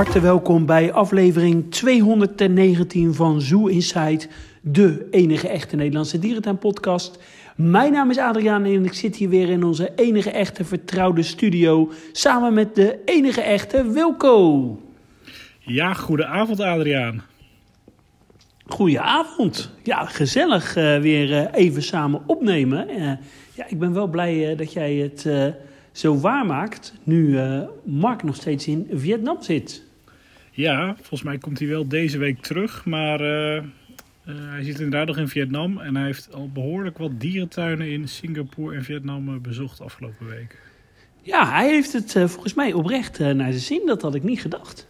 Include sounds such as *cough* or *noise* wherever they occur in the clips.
harte welkom bij aflevering 219 van Zoo Inside, de enige echte Nederlandse dierentuinpodcast. Mijn naam is Adriaan en ik zit hier weer in onze enige echte vertrouwde studio samen met de enige echte Wilco. Ja, goedenavond Adriaan. Goedenavond. Ja, gezellig uh, weer uh, even samen opnemen. Uh, ja, ik ben wel blij dat jij het zo waarmaakt nu Mark nog steeds in Vietnam zit. Ja, volgens mij komt hij wel deze week terug, maar hij zit inderdaad nog in Vietnam en hij heeft al behoorlijk wat dierentuinen in Singapore en Vietnam bezocht afgelopen week. Ja, hij heeft het volgens mij oprecht naar zijn zin, dat had ik niet gedacht.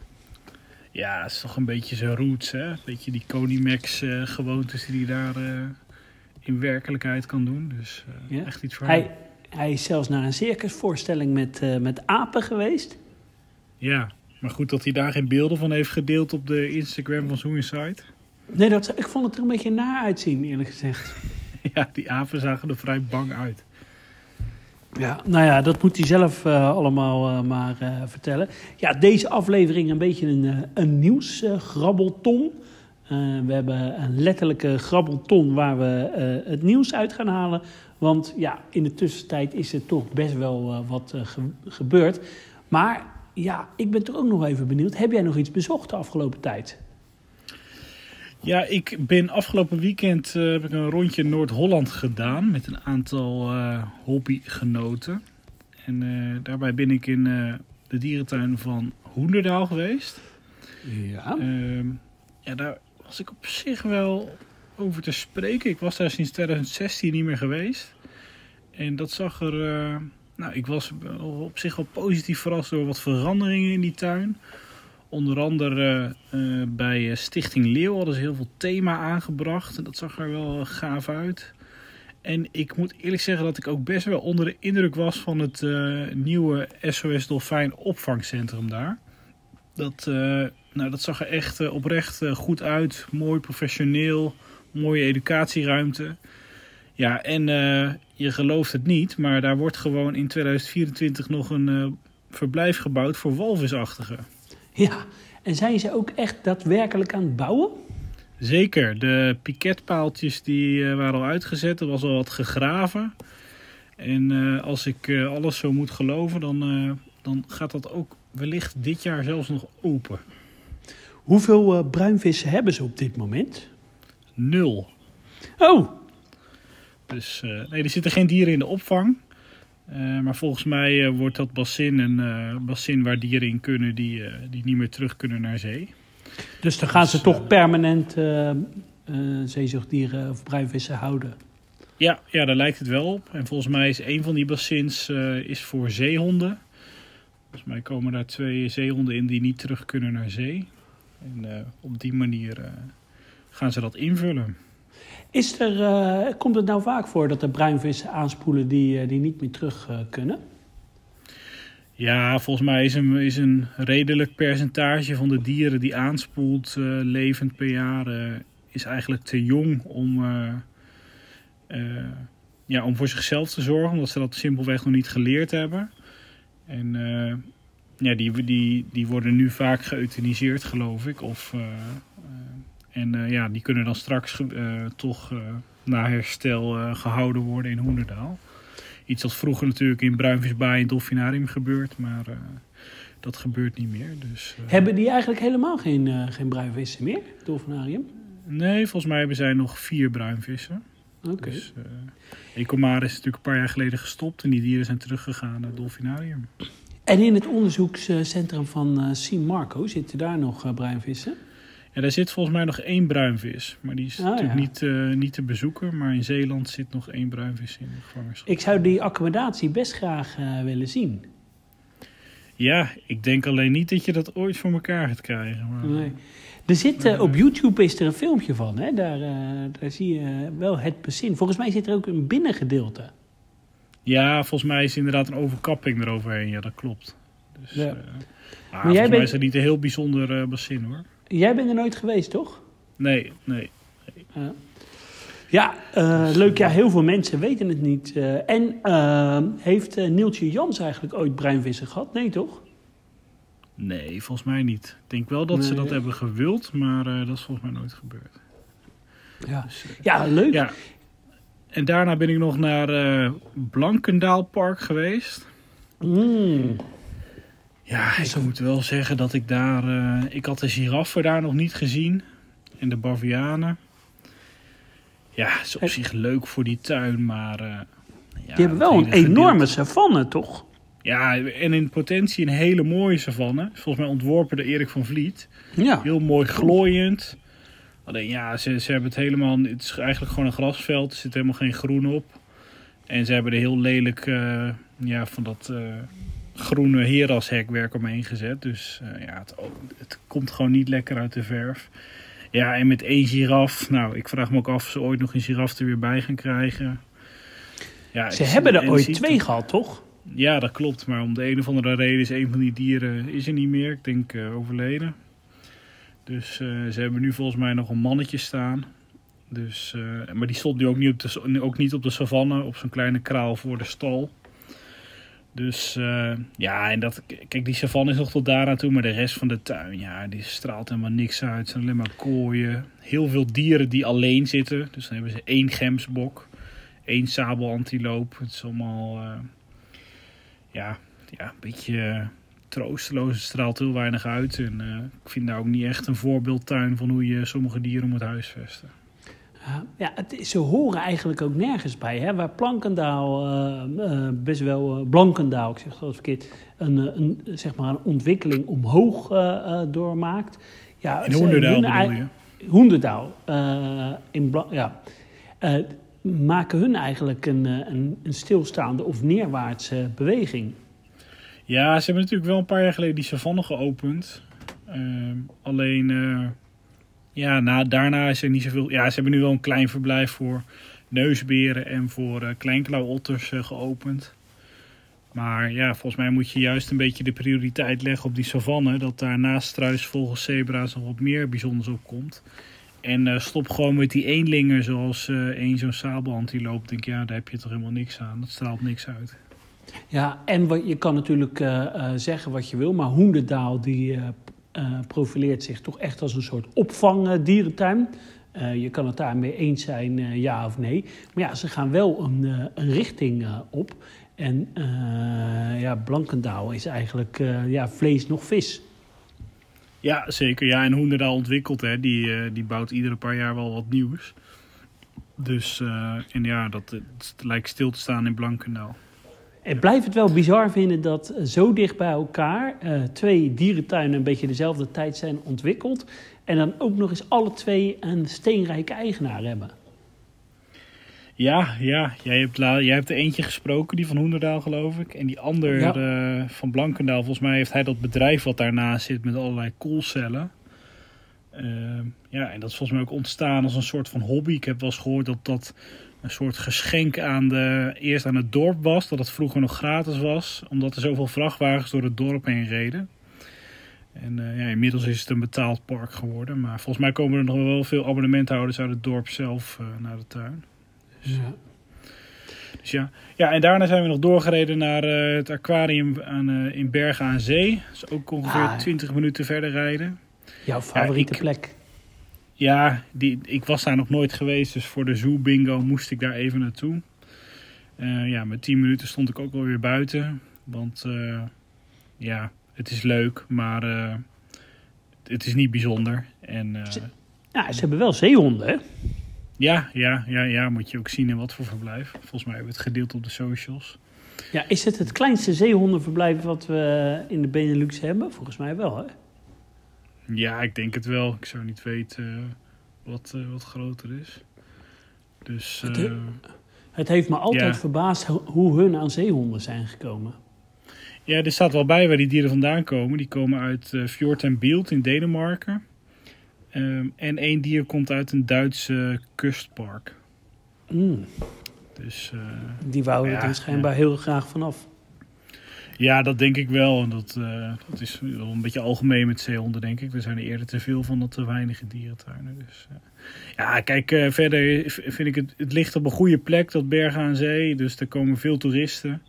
Ja, het is toch een beetje zijn roots, hè? Een beetje die Conimax uh, gewoontes die hij daar in werkelijkheid kan doen. Dus ja. echt iets voor hij, Hij is zelfs naar een circusvoorstelling met, met apen geweest. Ja, maar goed dat hij daar geen beelden van heeft gedeeld op de Instagram van Suicide. Nee, dat, ik vond het er een beetje naar uitzien, eerlijk gezegd. *laughs* ja, die apen zagen er vrij bang uit. Ja, nou ja, dat moet hij zelf uh, allemaal uh, maar uh, vertellen. Ja, deze aflevering een beetje een, een nieuwsgrabbelton. we hebben een letterlijke grabbelton waar we het nieuws uit gaan halen. Want ja, in de tussentijd is er toch best wel wat ge gebeurd. Maar ja, ik ben toch ook nog even benieuwd. Heb jij nog iets bezocht de afgelopen tijd? Ja, ik ben afgelopen weekend uh, heb ik een rondje Noord-Holland gedaan met een aantal uh, hobbygenoten. En uh, daarbij ben ik in de dierentuin van Hoenderdaal geweest. Ja. Ehm, ja, daar was ik op zich wel over te spreken. Ik was daar sinds 2016 niet meer geweest. En dat zag er. Nou, ik was op zich wel positief verrast door wat veranderingen in die tuin. Onder andere uh, bij Stichting Leeuw hadden ze heel veel thema aangebracht. En dat zag er wel gaaf uit. En ik moet eerlijk zeggen dat ik ook best wel onder de indruk was van het nieuwe SOS Dolfijn opvangcentrum daar. Dat, nou, dat zag er echt oprecht goed uit. Mooi professioneel. Mooie educatieruimte. Ja, en je gelooft het niet, maar daar wordt gewoon in 2024 nog een verblijf gebouwd voor walvisachtigen. Ja, en zijn ze ook echt daadwerkelijk aan het bouwen? Zeker. De piketpaaltjes die uh, waren al uitgezet. Er was al wat gegraven. En als ik alles zo moet geloven, dan, dan gaat dat ook wellicht dit jaar zelfs nog open. Hoeveel bruinvissen hebben ze op dit moment? Nul. Oh! Dus nee, er zitten geen dieren in de opvang. Uh, maar volgens mij uh, wordt dat bassin een bassin waar dieren in kunnen die, die niet meer terug kunnen naar zee. Dus dan gaan dus, ze toch permanent zeezoogdieren of bruinvissen houden? Ja, ja, daar lijkt het wel op. En volgens mij is een van die bassins is voor zeehonden. Volgens mij komen daar twee zeehonden in die niet terug kunnen naar zee. En op die manier gaan ze dat invullen. Is er, uh, komt het nou vaak voor dat er bruinvissen aanspoelen die, uh, die niet meer terug uh, kunnen? Ja, volgens mij is een, is een redelijk percentage van de dieren die aanspoelt levend per jaar is eigenlijk te jong om, ja, om voor zichzelf te zorgen, omdat ze dat simpelweg nog niet geleerd hebben. En ja, die, die, die worden nu vaak geëuthaniseerd, geloof ik. Of en uh, ja, die kunnen dan straks uh, toch uh, na herstel gehouden worden in Hoenderdaal. Iets wat vroeger natuurlijk in Bruinvisbaai en Dolfinarium gebeurt, maar dat gebeurt niet meer. Dus, hebben die eigenlijk helemaal geen, geen bruinvissen meer, Dolfinarium? Nee, volgens mij hebben zij nog vier bruinvissen. Oké. Okay. Dus, is natuurlijk een paar jaar geleden gestopt en die dieren zijn teruggegaan naar het Dolfinarium. En in het onderzoekscentrum van Sint Marco zitten daar nog bruinvissen? Ja, daar zit volgens mij nog één bruinvis. Maar die is Ah, natuurlijk ja. niet, eh, niet te bezoeken. Maar in Zeeland zit nog één bruinvis in de gevangenschap. Ik zou die accommodatie best graag eh, willen zien. Ja, ik denk alleen niet dat je dat ooit voor elkaar gaat krijgen. Maar... Nee. Er zit, eh, op YouTube is er een filmpje van. Hè? Daar, daar zie je wel het bezin. Volgens mij zit er ook een binnengedeelte. Ja, volgens mij is inderdaad een overkapping eroverheen. Ja, dat klopt. Dus, Ja. maar jij volgens mij bent- is het niet een heel bijzonder bassin hoor. Jij bent er nooit geweest, toch? Nee, nee. Ja. Ja, eh, leuk. Ja, heel veel mensen weten het niet. Eh, en eh, heeft Nieltje Jans eigenlijk ooit bruinvissen gehad? Nee, toch? Nee, volgens mij niet. Ik denk wel dat ze dat hebben gewild, maar dat is volgens mij nooit gebeurd. Ja, Dus, ja leuk. ja. En daarna ben ik nog naar eh Blankendaal Park geweest. Mm. Ja, ik moet wel zeggen dat ik daar... eh, ik had de giraffen daar nog niet gezien. En de bavianen. Ja, is op zich leuk voor die tuin, maar... eh, ja, Die hebben wel een enorme savanne, toch? Ja, en in potentie een hele mooie savanne. Volgens mij ontworpen door Erik van Vliet. Ja. Heel mooi glooiend. Alleen ja, ze, ze hebben het helemaal... Het is eigenlijk gewoon een grasveld. Er zit helemaal geen groen op. En ze hebben er heel lelijk eh, ja, van dat groene herashekwerk omheen gezet. Dus eh, ja, het, het komt gewoon niet lekker uit de verf. Ja, en met één giraf. Nou, ik vraag me ook af of ze ooit nog een giraf er weer bij gaan krijgen. Ja, Ze hebben en er ooit twee gehad, toch? ja, dat klopt. Maar om de een of andere reden is een van die dieren is er niet meer. Ik denk eh, overleden. Dus eh, ze hebben nu volgens mij nog een mannetje staan. Dus, maar die stond nu ook niet op de, ook niet op de savanne, op zo'n kleine kraal voor de stal. Dus eh, ja, en dat, kijk, die savanne is nog tot daar aan toe, maar de rest van de tuin, ja, die straalt helemaal niks uit. Het zijn alleen maar kooien. Heel veel dieren die alleen zitten. Dus dan hebben ze één gemsbok, één sabelantiloop. Het is allemaal, eh, ja, ja, een beetje eh, troosteloos. Het straalt heel weinig uit. En ik vind daar ook niet echt een voorbeeldtuin van hoe je sommige dieren moet huisvesten. Ja, het, ze horen eigenlijk ook nergens bij. Hè? Waar Plankendaal eh, eh, best wel, eh, Blankendaal, ik zeg dat verkeerd, een, een, zeg maar een ontwikkeling omhoog doormaakt. Ja, In Hoenderdaal hun? Hoenderdaal. in Bla- ja. Maken hun eigenlijk een, een, een stilstaande of neerwaartse beweging. Ja, ze hebben natuurlijk wel een paar jaar geleden die savanne geopend. Ehm, alleen, ja, na, daarna is er niet zoveel... Ja, ze hebben nu wel een klein verblijf voor neusberen en voor eh kleinklauwotters eh, geopend. Maar ja, volgens mij moet je juist een beetje de prioriteit leggen op die savanne. Dat daar naast struisvogels, zebra's nog wat meer bijzonders op komt. En eh, stop gewoon met die eenlingen zoals één zo'n sabelantiloop. Denk ja, daar heb je toch helemaal niks aan. Dat straalt niks uit. Ja, en wat, je kan natuurlijk zeggen wat je wil, maar Hoenderdaal die eh, profileert zich toch echt als een soort opvangdierentuin. Eh je kan het daarmee eens zijn, eh, ja of nee. Maar ja, ze gaan wel een, richting op. En ja, Blankendaal is eigenlijk ja, vlees nog vis. Ja, zeker. Ja, en Hoenderdaal ontwikkelt, hè, die, die bouwt iedere paar jaar wel wat nieuws. Dus, en ja, dat het lijkt stil te staan in Blankendaal. Ik blijf het wel bizar vinden dat eh, zo dicht bij elkaar eh, twee dierentuinen een beetje dezelfde tijd zijn ontwikkeld. En dan ook nog eens alle twee een steenrijke eigenaar hebben. Ja, ja. Jij hebt, jij hebt er eentje gesproken, die van Hoenderdaal geloof ik. En die ander Ja. eh, van Blankendaal, volgens mij heeft hij dat bedrijf wat daarnaast zit met allerlei koelcellen. Ehm, ja, en dat is volgens mij ook ontstaan als een soort van hobby. Ik heb wel eens gehoord dat dat een soort geschenk aan de, eerst aan het dorp was. Dat het vroeger nog gratis was, omdat er zoveel vrachtwagens door het dorp heen reden. En eh, ja, inmiddels is het een betaald park geworden. Maar volgens mij komen er nog wel veel abonnementhouders uit het dorp zelf eh, naar de tuin. Ja. Dus ja. ja, en daarna zijn we nog doorgereden naar eh, het aquarium aan, in Bergen aan Zee. Dat is ook ongeveer Ah. 20 minuten verder rijden. Jouw favoriete ik- plek. Ja, die, ik was daar nog nooit geweest, dus voor de zoo bingo moest ik daar even naartoe. Eh, ja, met 10 minuten stond ik ook alweer buiten. Want eh, ja, het is leuk, maar eh, het is niet bijzonder. En Ja, ze hebben wel zeehonden, hè? ja, ja, ja, ja, moet je ook zien in wat voor verblijf. Volgens mij hebben we het gedeeld op de socials. Ja, is het het kleinste zeehondenverblijf wat we in de Benelux hebben? Volgens mij wel, hè? Ja, ik denk het wel. Ik zou niet weten eh, wat, eh, wat groter is. Dus Het- eh, Het heeft me altijd Ja. verbaasd ho- hoe hun aan zeehonden zijn gekomen. ja, er staat wel bij waar die dieren vandaan komen. Die komen uit eh Fjord en Bielt in Denemarken. Ehm, en één dier komt uit een Duitse kustpark. Mm, Dus die wouden Ja, er schijnbaar heel graag vanaf. Ja, dat denk ik wel. En dat, eh, dat is wel een beetje algemeen met zeehonden, denk ik. Er zijn er eerder te veel van dan te weinig dierentuinen. Dus, eh. Ja, kijk, eh, verder vind ik het... Het ligt op een goede plek, dat Bergen aan Zee. Dus er komen veel toeristen.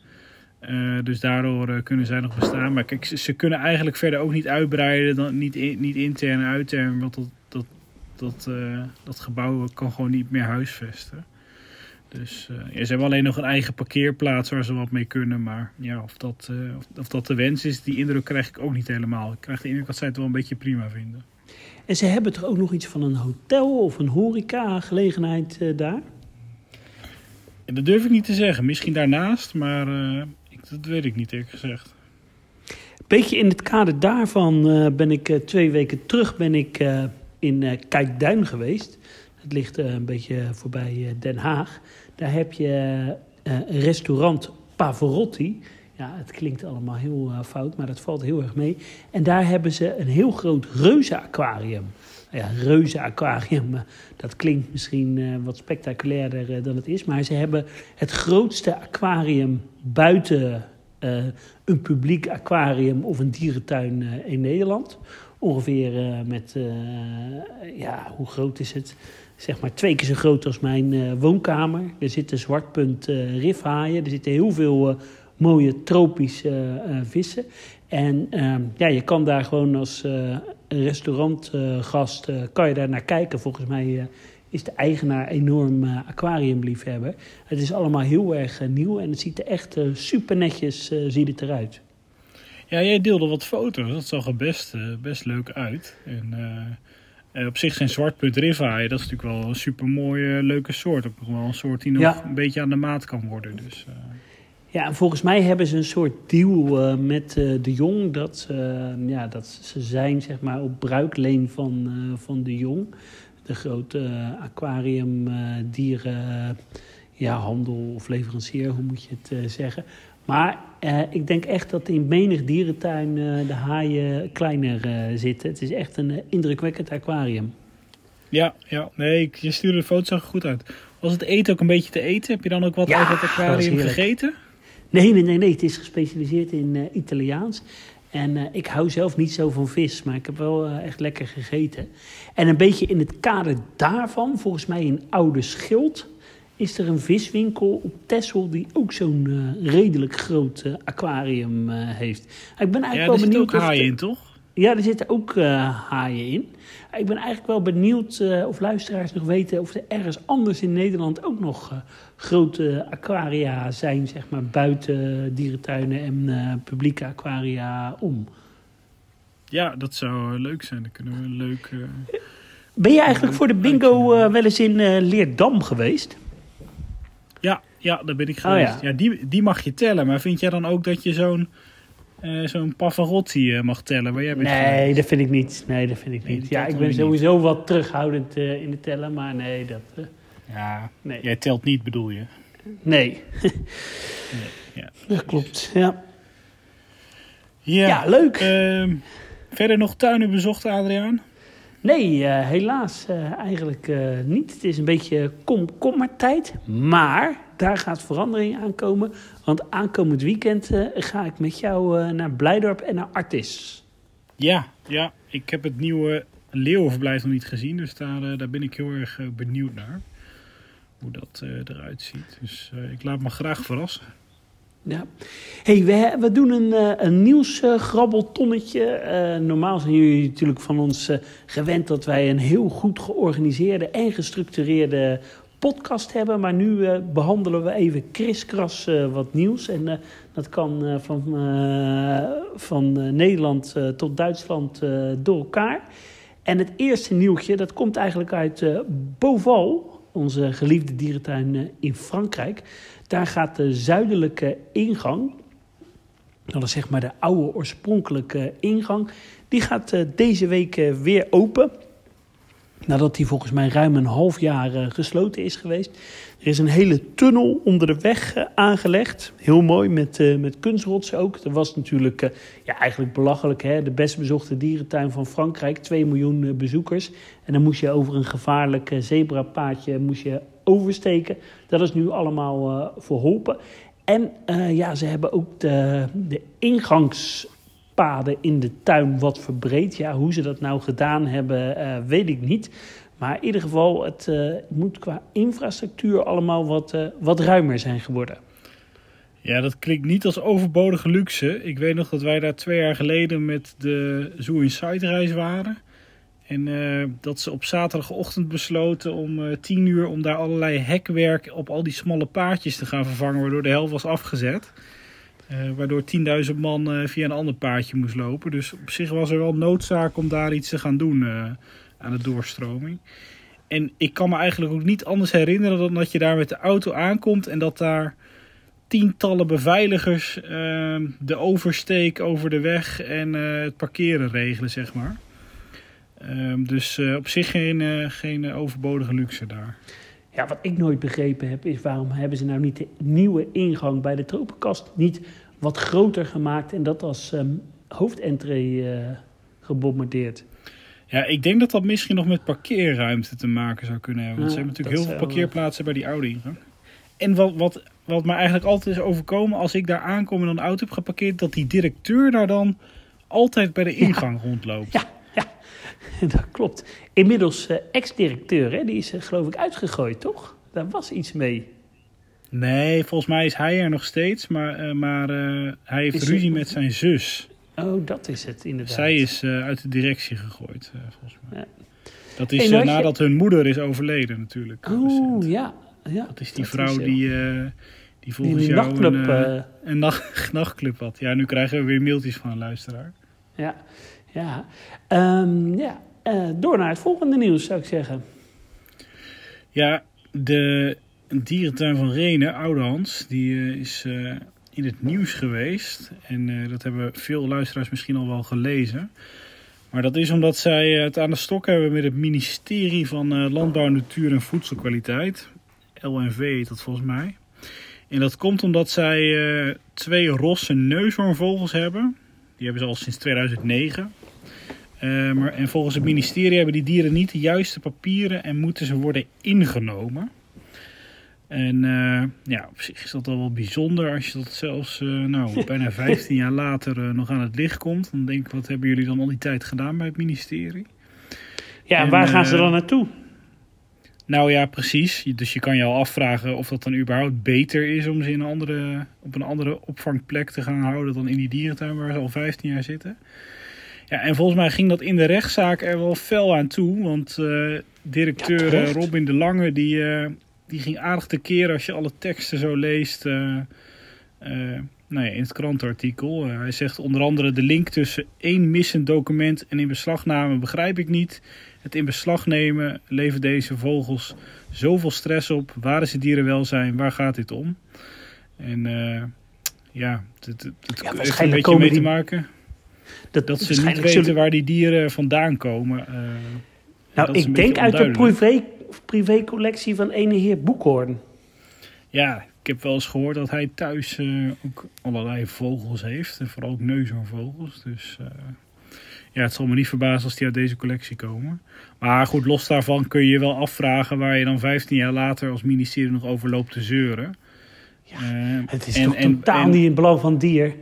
Dus daardoor kunnen zij nog bestaan. Maar kijk, ze, kunnen eigenlijk verder ook niet uitbreiden, dan, niet, niet intern en uitern. Want dat, dat, dat, dat gebouw kan gewoon niet meer huisvesten. Dus eh, ja, ze hebben alleen nog een eigen parkeerplaats waar ze wat mee kunnen. Maar ja, of dat, eh, of, of dat de wens is, die indruk krijg ik ook niet helemaal. Ik krijg de indruk dat zij het wel een beetje prima vinden. En ze hebben toch ook nog iets van een hotel of een horeca-gelegenheid eh, daar? En dat durf ik niet te zeggen. Misschien daarnaast, maar ik, dat weet ik niet eerlijk gezegd. Beetje in het kader daarvan ben ik twee weken terug ben ik, in Kijkduin geweest. Het ligt eh, een beetje voorbij eh, Den Haag. Daar heb je eh, restaurant Pavarotti. Ja, het klinkt allemaal heel fout, maar dat valt heel erg mee. En daar hebben ze een heel groot reuzenaquarium. Nou Ja, reuzenaquarium, dat klinkt misschien wat spectaculairder dan het is. Maar ze hebben het grootste aquarium buiten een publiek aquarium of een dierentuin in Nederland. Ongeveer met, ja, hoe groot is het? Zeg maar twee keer zo groot als mijn eh, woonkamer. Er zitten zwartpunt eh rifhaaien. Er zitten heel veel eh, mooie tropische vissen. En ehm, ja, je kan daar gewoon als restaurantgast kan je daar naar kijken. Volgens mij is de eigenaar enorm aquariumliefhebber. Het is allemaal heel erg nieuw en het ziet er echt super netjes ziet het eruit. Ja, jij deelde wat foto's. Dat zag er best, best leuk uit. En eh, eh, op zich zijn zwartpunt rivaaien, dat is natuurlijk wel een super mooie, leuke soort. Ook nog wel een soort die nog Ja. een beetje aan de maat kan worden. Dus, eh, Ja, en volgens mij hebben ze een soort deal eh, met eh, de Jong. Dat, eh, ja, dat ze zijn zeg maar, op bruikleen van, eh, van de Jong. De grote eh, aquarium eh, dieren, ja, handel of leverancier, hoe moet je het eh, zeggen. Maar eh, ik denk echt dat in menig dierentuin eh, de haaien kleiner eh, zitten. Het is echt een indrukwekkend aquarium. ja, ja, nee, ik- je stuurde de foto's zag er goed uit. Was het eten ook een beetje te eten? Heb je dan ook wat Ja, uit het aquarium gegeten? Nee, nee, nee, nee. Het is gespecialiseerd in Italiaans. En ik hou zelf niet zo van vis, maar ik heb wel echt lekker gegeten. En een beetje in het kader daarvan, volgens mij in Oude Schild, is er een viswinkel op Texel die ook zo'n eh, redelijk groot eh, aquarium eh, heeft. Ik ben eigenlijk Ja, wel er zit benieuwd ook haaien in, toch? ja, er zitten ook haaien in. Ik ben eigenlijk wel benieuwd of luisteraars nog weten of er ergens anders in Nederland ook nog grote aquaria zijn, zeg maar, buiten dierentuinen en publieke aquaria om. Ja, dat zou leuk zijn. Dan kunnen we een leuk... Ben je eigenlijk voor de bingo wel eens in Leerdam geweest? Ja, daar ben ik Oh, geweest. ja. ja. die, die mag je tellen. Maar vind jij dan ook dat je zo'n eh, zo'n Pavarotti eh, mag tellen? Waar jij bent Nee, dat vind ik niet. Nee, dat vind ik Nee, niet. Ja, ik ben sowieso wat terughoudend eh, in het tellen, maar nee, dat... Ja, nee. jij telt niet bedoel je? nee. *laughs* ja. dat klopt, ja. Ja, Ja, leuk. ehm, verder nog tuinen bezocht, Adriaan? Nee, eh, helaas eh, eigenlijk eh, niet. Het is een beetje komkommertijd. Maar daar gaat verandering aankomen. Want aankomend weekend ga ik met jou naar Blijdorp en naar Artis. Ja, ja, ik heb het nieuwe Leeuwenverblijf nog niet gezien. Dus daar, daar ben ik heel erg benieuwd naar. Hoe dat eruit ziet. Dus ik laat me graag verrassen. Ja. hey, we, we doen een, eh, een nieuwsgrabbeltonnetje. Eh, normaal zijn jullie natuurlijk van ons eh, gewend dat wij een heel goed georganiseerde en gestructureerde podcast hebben. Maar nu eh, behandelen we even kriskras eh, wat nieuws. En eh, dat kan eh, van, eh, van eh, Nederland eh, tot Duitsland eh, door elkaar. En het eerste nieuwtje, dat komt eigenlijk uit eh Beauval, onze geliefde dierentuin eh, in Frankrijk. Daar gaat de zuidelijke ingang, dat is zeg maar de oude oorspronkelijke ingang, die gaat eh, deze week eh, weer open. Nadat die volgens mij ruim een half jaar eh, gesloten is geweest. Er is een hele tunnel onder de weg aangelegd. Heel mooi, met, met kunstrotsen ook. Er was natuurlijk, ja, eigenlijk belachelijk, hè? de best bezochte dierentuin van Frankrijk. 2 miljoen bezoekers. En dan moest je over een gevaarlijk zebrapaadje moest je oversteken. Dat is nu allemaal eh, verholpen. En eh, ja, ze hebben ook de, de ingangspaden in de tuin wat verbreed. Ja, hoe ze dat nou gedaan hebben, eh, weet ik niet. Maar in ieder geval, het moet qua infrastructuur allemaal wat, wat ruimer zijn geworden. Ja, dat klinkt niet als overbodige luxe. Ik weet nog dat wij daar twee jaar geleden met de Zoo Inside reis waren. En uh, dat ze op zaterdagochtend besloten om uh, tien uur om daar allerlei hekwerk op al die smalle paadjes te gaan vervangen, waardoor de helft was afgezet. Uh, waardoor 10.000 man via een ander paadje moest lopen. Dus op zich was er wel noodzaak om daar iets te gaan doen aan de doorstroming. En ik kan me eigenlijk ook niet anders herinneren dan dat je daar met de auto aankomt en dat daar tientallen beveiligers de oversteek over de weg en het parkeren regelen, zeg maar. Um, dus uh, op zich geen, uh, geen overbodige luxe daar. Ja, wat ik nooit begrepen heb, is waarom hebben ze nou niet de nieuwe ingang bij de tropenkast niet wat groter gemaakt en dat als um, hoofdentree uh, gebombardeerd? Ja, ik denk dat dat misschien nog met parkeerruimte te maken zou kunnen hebben. Want ja, ze hebben natuurlijk heel veel parkeerplaatsen bij die oude ingang. En wat, wat, wat me eigenlijk altijd is overkomen als ik daar aankom en een auto heb geparkeerd, dat die directeur daar dan altijd bij de ingang ja. rondloopt. Ja, *laughs* dat klopt. Inmiddels uh, ex-directeur, die is uh, geloof ik uitgegooid, toch? Daar was iets mee. Nee, volgens mij is hij er nog steeds, maar, uh, maar hij heeft is ruzie het... met zijn zus. Oh, dat is het inderdaad. Zij is uit de directie gegooid, volgens mij. Ja. Dat is hey, nadat je... hun moeder is overleden natuurlijk. Oh, ja. ja. Dat is die dat vrouw is, die, die volgens die jou nachtclub, een, een nacht, *laughs* nachtclub had. Ja, nu krijgen we weer mailtjes van een luisteraar. Ja, ja. Um, ja. Uh, door naar het volgende nieuws, zou ik zeggen. Ja, de dierentuin van Renen, Oudehans, die uh, is uh, in het nieuws geweest. En dat hebben veel luisteraars misschien al wel gelezen. Maar dat is omdat zij het aan de stok hebben met het ministerie van Landbouw, Natuur en Voedselkwaliteit. LNV heet dat volgens mij. En dat komt omdat zij twee rosse neushoornvogels hebben. Die hebben ze al sinds 2009. Maar, en volgens het ministerie hebben die dieren niet de juiste papieren en moeten ze worden ingenomen. En uh, ja, op zich is dat al wel bijzonder als je dat zelfs uh, nou, *laughs* bijna 15 jaar later nog aan het licht komt. Dan denk ik, wat hebben jullie dan al die tijd gedaan bij het ministerie? Ja, en, en waar gaan ze dan naartoe? Nou ja, precies. Dus je kan je al afvragen of dat dan überhaupt beter is om ze in een andere, op een andere opvangplek te gaan houden dan in die dierentuin waar ze al 15 jaar zitten. Ja, en volgens mij ging dat in de rechtszaak er wel fel aan toe. Want uh, directeur ja, Robin de Lange die, uh, die ging aardig te keren als je alle teksten zo leest. Uh, nou ja, in het krantenartikel. hij zegt onder andere de link tussen één missend document en in beslagname begrijp ik niet. Het in beslag nemen levert deze vogels zoveel stress op. Waar is het dierenwelzijn? Waar gaat dit om? En ja, het, het, het ja, heeft een beetje mee te maken. Dat, dat ze niet weten zullen... waar die dieren vandaan komen. Uh, nou, ik denk uit de privé, privécollectie van ene heer Boekhoorn. Ja, ik heb wel eens gehoord dat hij thuis uh, ook allerlei vogels heeft. En vooral ook neushoornvogels. Dus uh, ja, het zal me niet verbazen als die uit deze collectie komen. Maar goed, los daarvan kun je je wel afvragen waar je dan 15 jaar later als ministerie nog over loopt te zeuren. Ja, het is en, toch en, totaal en, niet in belang van dier,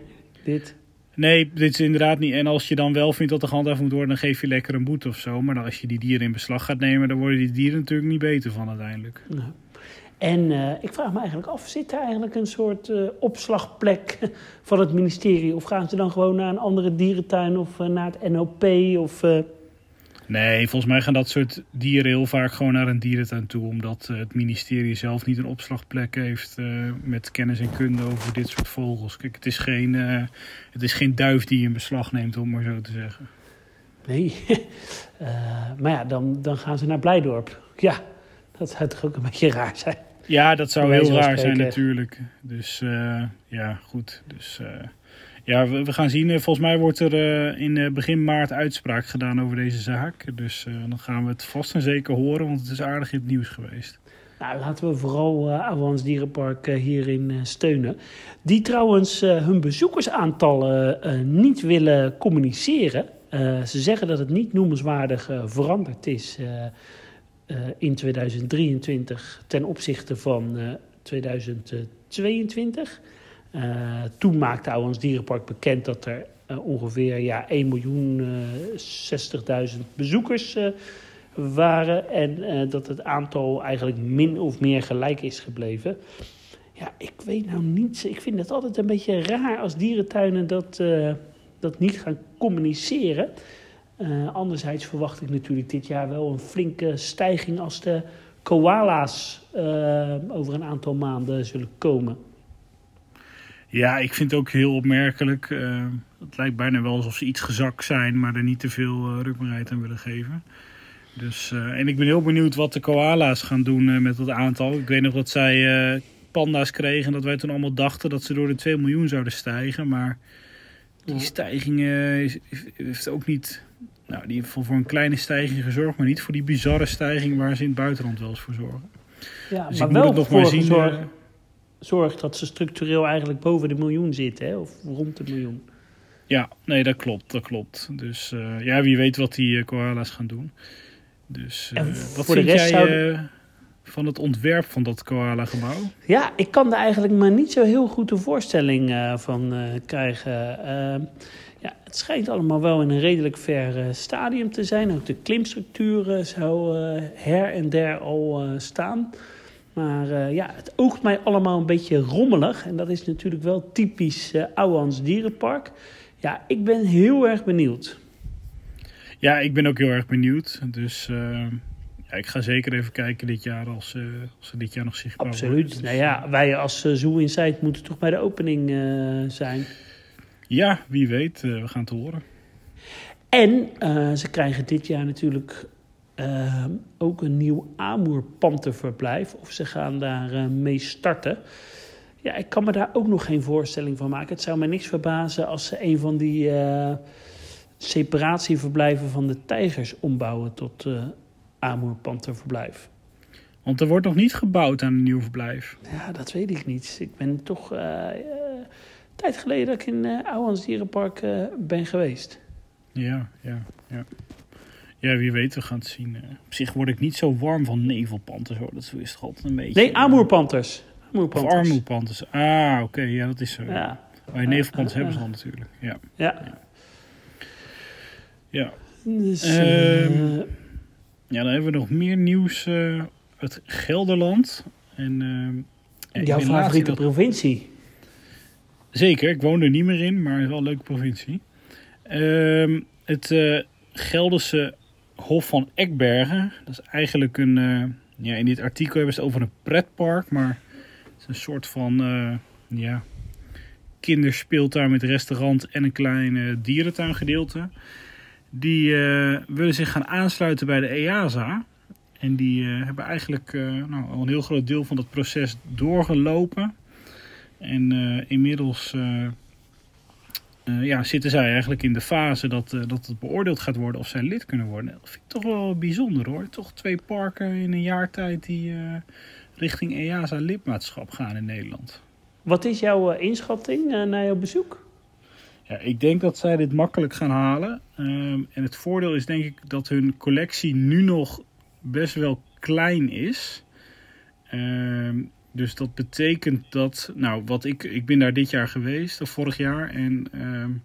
dit? Nee, dit is inderdaad niet. En als je dan wel vindt dat de gehandhaafd moet worden, dan geef je lekker een boete of zo. Maar dan als je die dieren in beslag gaat nemen, dan worden die dieren natuurlijk niet beter van uiteindelijk. En uh, ik vraag me eigenlijk af, zit daar eigenlijk een soort uh, opslagplek *laughs* van het ministerie? Of gaan ze dan gewoon naar een andere dierentuin of uh, naar het NOP? Of, Nee, volgens mij gaan dat soort dieren heel vaak gewoon naar een dierentuin toe. Omdat het ministerie zelf niet een opslagplek heeft met kennis en kunde over dit soort vogels. Kijk, het is geen, het is geen duif die je in beslag neemt, om maar zo te zeggen. Nee, *laughs* maar ja, dan, dan gaan ze naar Blijdorp. Ja, dat zou toch ook een beetje raar zijn. Ja, dat zou heel raar zijn natuurlijk. Dus ja, goed. Dus ja, we, gaan zien. Volgens mij wordt er uh, in begin maart uitspraak gedaan over deze zaak. Dus dan gaan we het vast en zeker horen, want het is aardig in het nieuws geweest. Nou, laten we vooral uh, Dierenpark hierin steunen. Die trouwens hun bezoekersaantallen niet willen communiceren. ze zeggen dat het niet noemenswaardig veranderd is in 2023 ten opzichte van uh, 2022. Uh, toen maakte Ouwans Dierenpark bekend dat er uh, ongeveer ja, 1 miljoen 60.000 bezoekers waren. En dat het aantal eigenlijk min of meer gelijk is gebleven. Ja, ik weet nou niet. Ik vind het altijd een beetje raar als dierentuinen dat, eh, dat niet gaan communiceren. Anderzijds verwacht ik natuurlijk dit jaar wel een flinke stijging als de koala's over een aantal maanden zullen komen. Ja, ik vind het ook heel opmerkelijk. Uh, het lijkt bijna wel alsof ze iets gezakt zijn, maar er niet te veel uh, rukbaarheid aan willen geven. Dus, en ik ben heel benieuwd wat de koala's gaan doen met dat aantal. Ik weet nog dat zij panda's kregen en dat wij toen allemaal dachten dat ze door de 2 miljoen zouden stijgen. Maar die stijging heeft ook niet nou, die heeft voor een kleine stijging gezorgd, maar niet voor die bizarre stijging waar ze in het buitenland wel eens voor zorgen. Ja, dus maar wel nog maar zien. Zorg, uh, zorg dat ze structureel eigenlijk boven de miljoen zitten, hè? of rond de miljoen. Ja, nee, dat klopt, dat klopt. Dus uh, ja, wie weet wat die uh, koala's gaan doen. Dus wat voor vind de rest jij zouden... van het ontwerp van dat koala-gebouw? Ja, ik kan daar eigenlijk maar niet zo heel goed de voorstelling van krijgen. Ehm, ja, het schijnt allemaal wel in een redelijk ver stadium te zijn. Ook de klimstructuur zou her en der al staan. Maar ja, het oogt mij allemaal een beetje rommelig. En dat is natuurlijk wel typisch uh, Ouwans Dierenpark. Ja, ik ben heel erg benieuwd. Ja, ik ben ook heel erg benieuwd. Dus ja, ik ga zeker even kijken dit jaar als, als ze dit jaar nog zichtbaar Absoluut. Nou ja, wij als Zoo Insight moeten toch bij de opening zijn. Ja, wie weet. Uh, we gaan het horen. En uh, ze krijgen dit jaar natuurlijk uh, ook een nieuw Amoerpanterverblijf. Of ze gaan daar mee starten. Ja, ik kan me daar ook nog geen voorstelling van maken. Het zou me niks verbazen als ze een van die separatieverblijven van de tijgers ombouwen tot Amoerpanterverblijf. Want er wordt nog niet gebouwd aan een nieuw verblijf. Ja, dat weet ik niet. Ik ben toch tijd geleden dat ik in uh, Ouwans Dierenpark ben geweest. Ja, ja, ja. Ja, wie weet, we gaan het zien. Uh, op zich word ik niet zo warm van nevelpanters hoor. Dat is toch altijd een beetje... Nee, amoerpanters. Amoerpanters. Of armoerpanters. Ah, oké. Okay, ja, dat is zo. Ja. Oh, nevelpanters hebben ze al natuurlijk. Ja. Ja. Ja. ja. Dus, uh, ja, dan hebben we nog meer nieuws uit Gelderland. En, Jouw favoriete provincie? Zeker, ik woon er niet meer in, maar wel een leuke provincie. Uh, het uh, Gelderse Hof van Ekbergen. Dat is eigenlijk een. Uh, ja, in dit artikel hebben ze het over een pretpark, maar het is een soort van. Uh, ja, kinderspeeltuin met restaurant en een klein dierentuingedeelte. Die willen zich gaan aansluiten bij de EASA. En die hebben eigenlijk nou, al een heel groot deel van dat proces doorgelopen. En inmiddels ja, zitten zij eigenlijk in de fase dat, dat het beoordeeld gaat worden of zij lid kunnen worden. Dat vind ik toch wel bijzonder hoor. Toch twee parken in een jaar tijd die richting EASA lidmaatschap gaan in Nederland. Wat is jouw inschatting na jouw bezoek? Ja, ik denk dat zij dit makkelijk gaan halen. Um, en het voordeel is denk ik dat hun collectie nu nog best wel klein is. Um, dus dat betekent dat, nou, wat ik, ik ben daar dit jaar geweest, of vorig jaar. En um,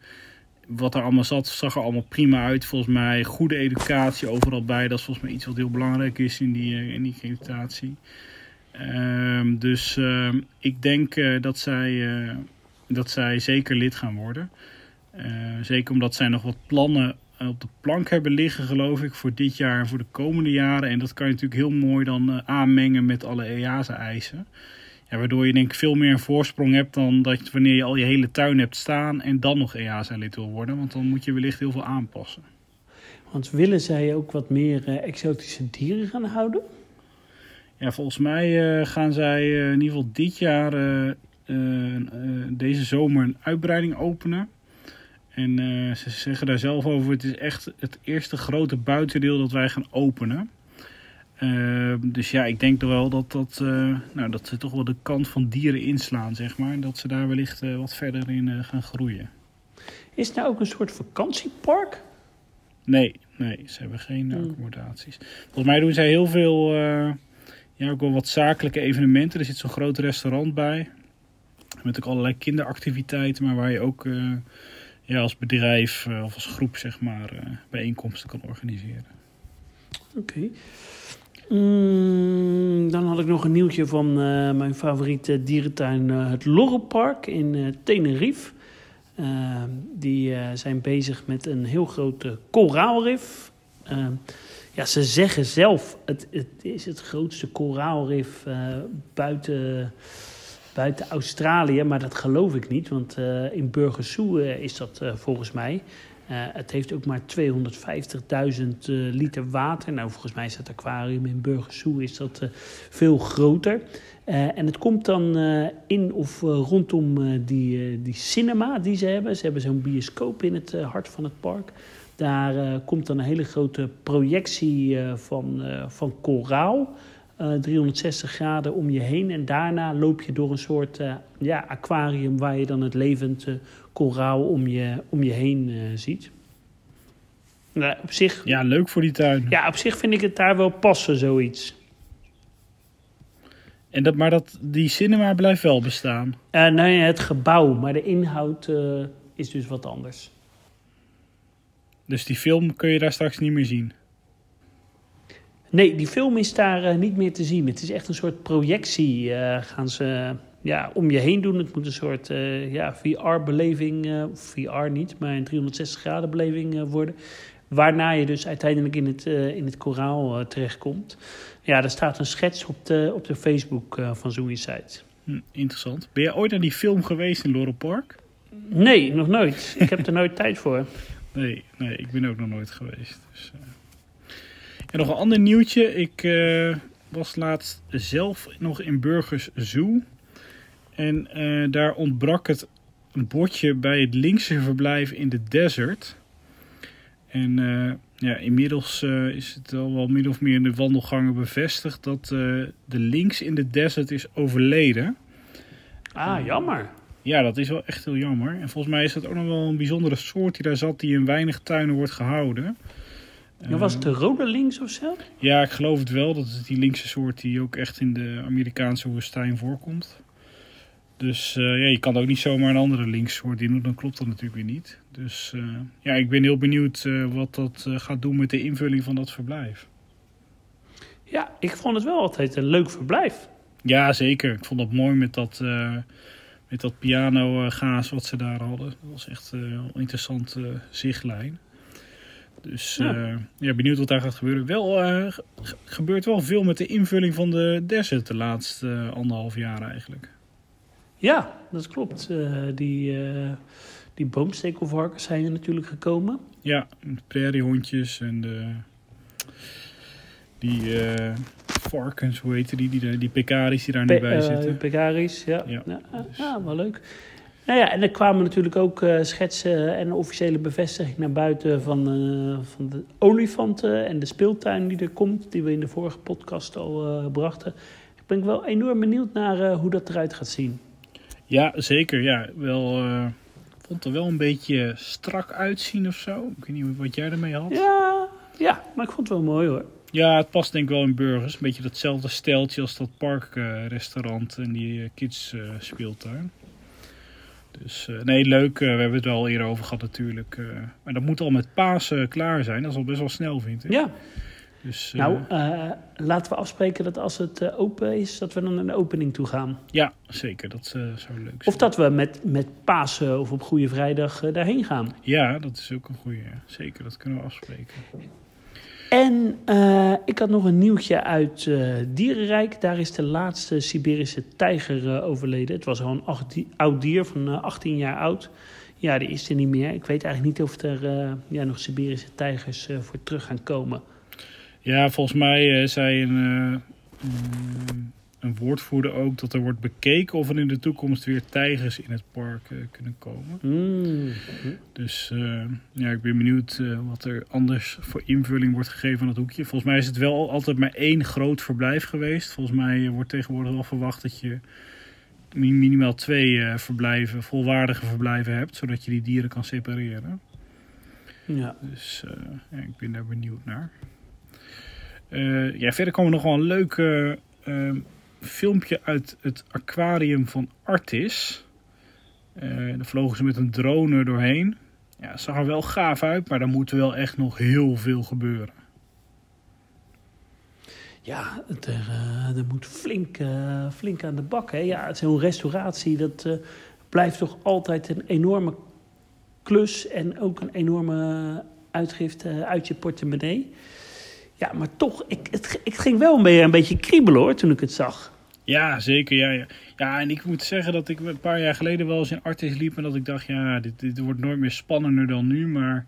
wat er allemaal zat, zag er allemaal prima uit. Volgens mij goede educatie overal bij. Dat is volgens mij iets wat heel belangrijk is in die, uh, in die accreditatie. Um, dus um, ik denk uh, dat, zij, uh, dat zij zeker lid gaan worden. zeker omdat zij nog wat plannen op de plank hebben liggen, geloof ik, voor dit jaar en voor de komende jaren. En dat kan je natuurlijk heel mooi dan uh, aanmengen met alle EASA-eisen. Ja, waardoor je denk ik veel meer een voorsprong hebt dan dat wanneer je al je hele tuin hebt staan en dan nog EASA-lid wil worden. Want dan moet je wellicht heel veel aanpassen. Want willen zij ook wat meer uh, exotische dieren gaan houden? Ja, volgens mij uh, gaan zij in ieder geval dit jaar, deze zomer, een uitbreiding openen. En uh, ze zeggen daar zelf over, het is echt het eerste grote buitendeel dat wij gaan openen. Uh, dus ja, ik denk toch wel dat, dat, uh, nou, dat ze toch wel de kant van dieren inslaan, zeg maar. En dat ze daar wellicht wat verder in gaan groeien. Is het nou ook een soort vakantiepark? Nee, nee, ze hebben geen hmm. accommodaties. Volgens mij doen zij heel veel, ja, ook wel wat zakelijke evenementen. Er zit zo'n groot restaurant bij. Met ook allerlei kinderactiviteiten, maar waar je ook ja, als bedrijf uh, of als groep zeg maar, uh, bijeenkomsten kan organiseren. Oké. Mm, dan had ik nog een nieuwtje van eh, mijn favoriete dierentuin, uh, het Lorrepark in uh, Tenerife. die zijn bezig met een heel grote koraalrif. ja, ze zeggen zelf, het, het is het grootste koraalrif buiten, buiten Australië. Maar dat geloof ik niet, want in Burgersoe is dat volgens mij. Het heeft ook maar 250.000 uh, liter water. Nou, volgens mij is het aquarium in Burgersoe is dat veel groter. En het komt dan in of rondom die, die cinema die ze hebben. Ze hebben zo'n bioscoop in het hart van het park. Daar komt dan een hele grote projectie van, van koraal. 360 graden om je heen. En daarna loop je door een soort ja, aquarium waar je dan het levend koraal om je, om je heen ziet. Nou, op zich, ja, leuk voor die tuin. Ja, op zich vind ik het daar wel passen, zoiets. En dat, maar dat, die cinema blijft wel bestaan? Uh, nee, het gebouw, maar de inhoud is dus wat anders. Dus die film kun je daar straks niet meer zien? Nee, die film is daar uh, niet meer te zien. Het is echt een soort projectie. gaan ze ja, om je heen doen. Het moet een soort uh, ja, VR-beleving, VR niet, maar een 360 graden beleving worden. Waarna je dus uiteindelijk in het, in het koraal terechtkomt. Ja, er staat een schets op de, op de Facebook van Zoomsite. Hm, interessant. Ben je ooit naar die film geweest in Laurel Park? Nee, nog nooit. Ik heb er nooit *laughs* tijd voor. Nee, nee, ik ben ook nog nooit geweest. Dus, En nog een ander nieuwtje. Ik was laatst zelf nog in Burgers Zoo. En uh, daar ontbrak het een bordje bij het linkse verblijf in de desert. En uh, ja, inmiddels is het al wel min of meer in de wandelgangen bevestigd dat de links in de desert is overleden. Ah, jammer. Ja, dat is wel echt heel jammer. En volgens mij is dat ook nog wel een bijzondere soort die daar zat, die in weinig tuinen wordt gehouden. Ja, was het de rode links of zo? Ja, ik geloof het wel. Dat is die linkse soort die ook echt in de Amerikaanse woestijn voorkomt. Dus uh, ja, je kan ook niet zomaar een andere linkssoort doen, dan klopt dat natuurlijk weer niet. Dus uh, ja, ik ben heel benieuwd uh, wat dat gaat doen met de invulling van dat verblijf. Ja, ik vond het wel altijd een leuk verblijf. Ja, zeker. Ik vond dat mooi met dat, met dat piano-gaas wat ze daar hadden. Dat was echt een interessante zichtlijn. Dus ja. ja. benieuwd wat daar gaat gebeuren. Wel, gebeurt wel veel met de invulling van de desert de laatste anderhalf jaar eigenlijk. Ja, dat klopt. Uh, die, uh, die boomstekelvarkens zijn er natuurlijk gekomen. Ja, de prairiehondjes en de, die uh, varkens, hoe heet die, die, die pekaris die daar nu bij zitten. Pekaris, ja. Ja, ja, dus. ja, wel leuk. Nou ja, en er kwamen natuurlijk ook schetsen en een bevestiging naar buiten van, van de olifanten en de speeltuin die er komt, die we in de vorige podcast al brachten. Ik ben wel enorm benieuwd naar hoe dat eruit gaat zien. Ja, zeker. Ja, wel, vond er wel een beetje strak uitzien of zo. Ik weet niet wat jij ermee had. Ja, ja, maar ik vond het wel mooi hoor. Ja, het past denk ik wel in burgers. Een beetje datzelfde steltje als dat parkrestaurant en die kids speeltuin. Dus nee, leuk. we hebben het wel eerder over gehad natuurlijk. maar dat moet al met Pasen klaar zijn. Dat is al best wel snel, vind ik. Ja, dus, nou, uh, laten we afspreken dat als het uh, open is, dat we dan naar de opening toe gaan. Ja, zeker. Dat uh, zou leuk zijn. Of dat we met, met Pasen of op Goede Vrijdag daarheen gaan. Ja, dat is ook een goede. Zeker, dat kunnen we afspreken. En ik had nog een nieuwtje uit Dierenrijk. Daar is de laatste Siberische tijger overleden. Het was al een oud dier van 18 jaar oud. Ja, die is er niet meer. Ik weet eigenlijk niet of er ja, nog Siberische tijgers voor terug gaan komen. Ja, volgens mij uh, een woordvoerder ook dat er wordt bekeken of er in de toekomst weer tijgers in het park uh, kunnen komen. Mm. Dus ja, ik ben benieuwd wat er anders voor invulling wordt gegeven aan het hoekje. Volgens mij is het wel altijd maar één groot verblijf geweest. Volgens mij wordt tegenwoordig wel verwacht dat je minimaal twee verblijven, volwaardige verblijven hebt, zodat je die dieren kan separeren. Ja. Dus ja, ik ben daar benieuwd naar. Ja, verder kwam er nog wel een leuk uh, filmpje uit het aquarium van Artis. Uh, daar vlogen ze met een drone doorheen. Ja, het zag er wel gaaf uit, maar er moet wel echt nog heel veel gebeuren. Ja, er, eh, er moet flink, eh, flink aan de bak. Hè? Ja, zo'n restauratie, dat eh, blijft toch altijd een enorme klus en ook een enorme uitgifte uit je portemonnee. Ja, maar toch, ik, het, ging wel een beetje kriebelen hoor, toen ik het zag. Ja, zeker. Ja, ja. ja, en ik moet zeggen dat ik een paar jaar geleden wel eens in Artis liep en dat ik dacht, ja, dit, wordt nooit meer spannender dan nu. Maar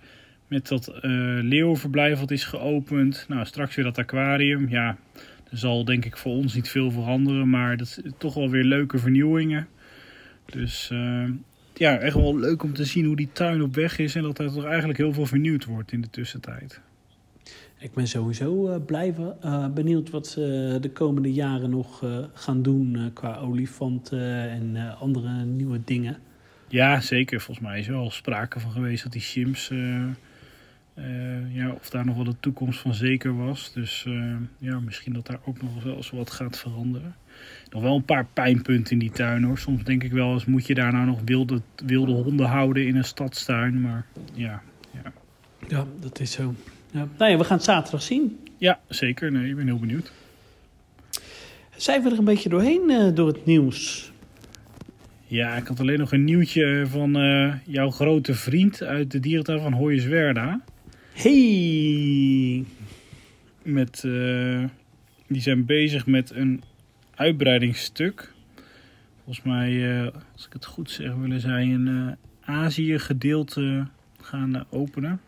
met dat uh, leeuwenverblijf wat is geopend, nou straks weer dat aquarium, ja, er zal denk ik voor ons niet veel veranderen, maar dat is toch wel weer leuke vernieuwingen. Dus uh, ja, echt wel leuk om te zien hoe die tuin op weg is en dat er toch eigenlijk heel veel vernieuwd wordt in de tussentijd. Ik ben sowieso uh, blijven uh, benieuwd wat ze de komende jaren nog uh, gaan doen qua olifanten en andere nieuwe dingen. Ja, zeker. Volgens mij is er al sprake van geweest dat die chimps, ja, of daar nog wel de toekomst van zeker was. Dus ja, misschien dat daar ook nog wel eens wat gaat veranderen. Nog wel een paar pijnpunten in die tuin hoor. Soms denk ik wel eens, moet je daar nou nog wilde, wilde honden houden in een stadstuin? Maar ja, ja. Ja, dat is zo. Ja. Nou ja, we gaan het zaterdag zien. Ja, zeker. Nee, ik ben heel benieuwd. Zijn we er een beetje doorheen uh, door het nieuws? Ja, ik had alleen nog een nieuwtje van uh, jouw grote vriend uit de dierentuin van Hoyerswerda. Hey! Met, uh, die zijn bezig met een uitbreidingsstuk. Volgens mij, als ik het goed zeg, willen zij een Azië gedeelte gaan openen.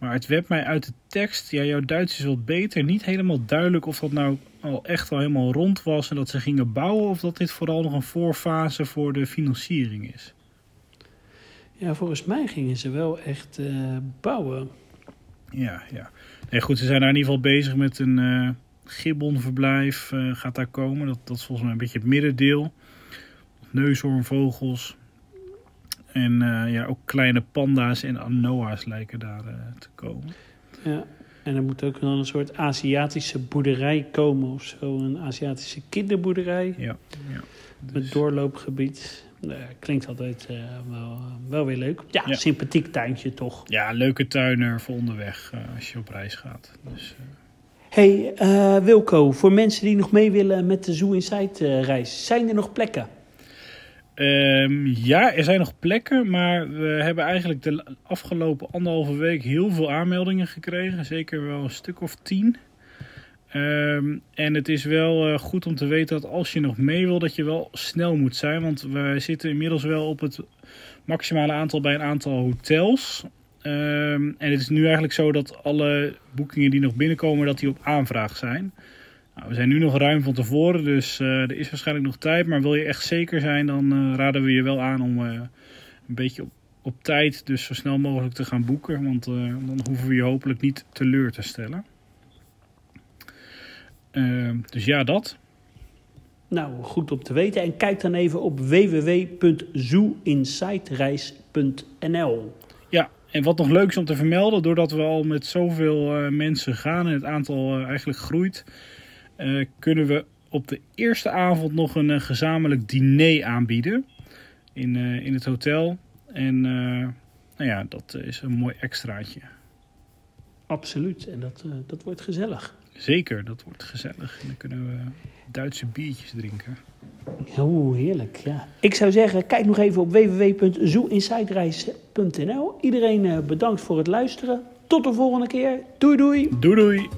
Maar het werd mij uit de tekst, ja, jouw Duits is wat beter, niet helemaal duidelijk of dat nou al echt al helemaal rond was en dat ze gingen bouwen, of dat dit vooral nog een voorfase voor de financiering is. Ja, volgens mij gingen ze wel echt uh, bouwen. Ja, ja. Nee, goed, ze zijn daar in ieder geval bezig met een uh, gibbonverblijf, uh, gaat daar komen. Dat, dat is volgens mij een beetje het middendeel. Neushoornvogels, en uh, ja, ook kleine panda's en anoa's lijken daar uh, te komen. Ja, en er moet ook dan een soort Aziatische boerderij komen of zo. Een Aziatische kinderboerderij. Ja, ja. Dus... Met doorloopgebied. Uh, klinkt altijd wel, wel weer leuk. Ja, ja, sympathiek tuintje toch. Ja, leuke tuiner voor onderweg als je op reis gaat. Dus, Hey Wilco, voor mensen die nog mee willen met de Zoo Inside reis, zijn er nog plekken? Um, ja, er zijn nog plekken, maar we hebben eigenlijk de afgelopen anderhalve week heel veel aanmeldingen gekregen. Zeker wel een stuk of tien. Um, en het is wel uh, goed om te weten dat als je nog mee wil, dat je wel snel moet zijn. Want we zitten inmiddels wel op het maximale aantal bij een aantal hotels. Um, en het is nu eigenlijk zo dat alle boekingen die nog binnenkomen, dat die op aanvraag zijn. Nou, we zijn nu nog ruim van tevoren, dus uh, er is waarschijnlijk nog tijd. Maar wil je echt zeker zijn, dan uh, raden we je wel aan om uh, een beetje op, op, tijd, dus zo snel mogelijk te gaan boeken. Want dan hoeven we je hopelijk niet teleur te stellen. Ehm, dus ja, dat. Nou, goed om te weten. En kijk dan even op www.zooinsightreis.nl. Ja, en wat nog leuk is om te vermelden, doordat we al met zoveel mensen gaan en het aantal eigenlijk groeit, uh, kunnen we op de eerste avond nog een uh, gezamenlijk diner aanbieden in, uh, in het hotel. En nou ja, dat is een mooi extraatje. Absoluut, en dat, dat wordt gezellig. Zeker, dat wordt gezellig. En dan kunnen we Duitse biertjes drinken. Oh, heerlijk, ja. Ik zou zeggen, kijk nog even op www.zooinsidereis.nl. Iedereen bedankt voor het luisteren. Tot de volgende keer. Doei doei. Doei doei.